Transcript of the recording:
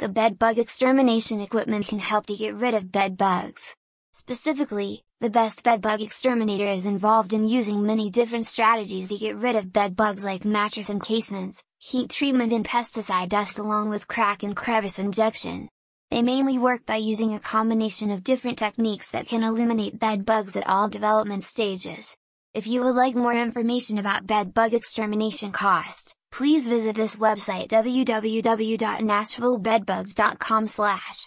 the bed bug extermination equipment can help to get rid of bed bugs. Specifically, the best bed bug exterminator is involved in using many different strategies to get rid of bed bugs like mattress encasements, heat treatment and pesticide dust along with crack and crevice injection. They mainly work by using a combination of different techniques that can eliminate bed bugs at all development stages. If you would like more information about bed bug extermination cost, please visit this website www.nashvillebedbugs.com slash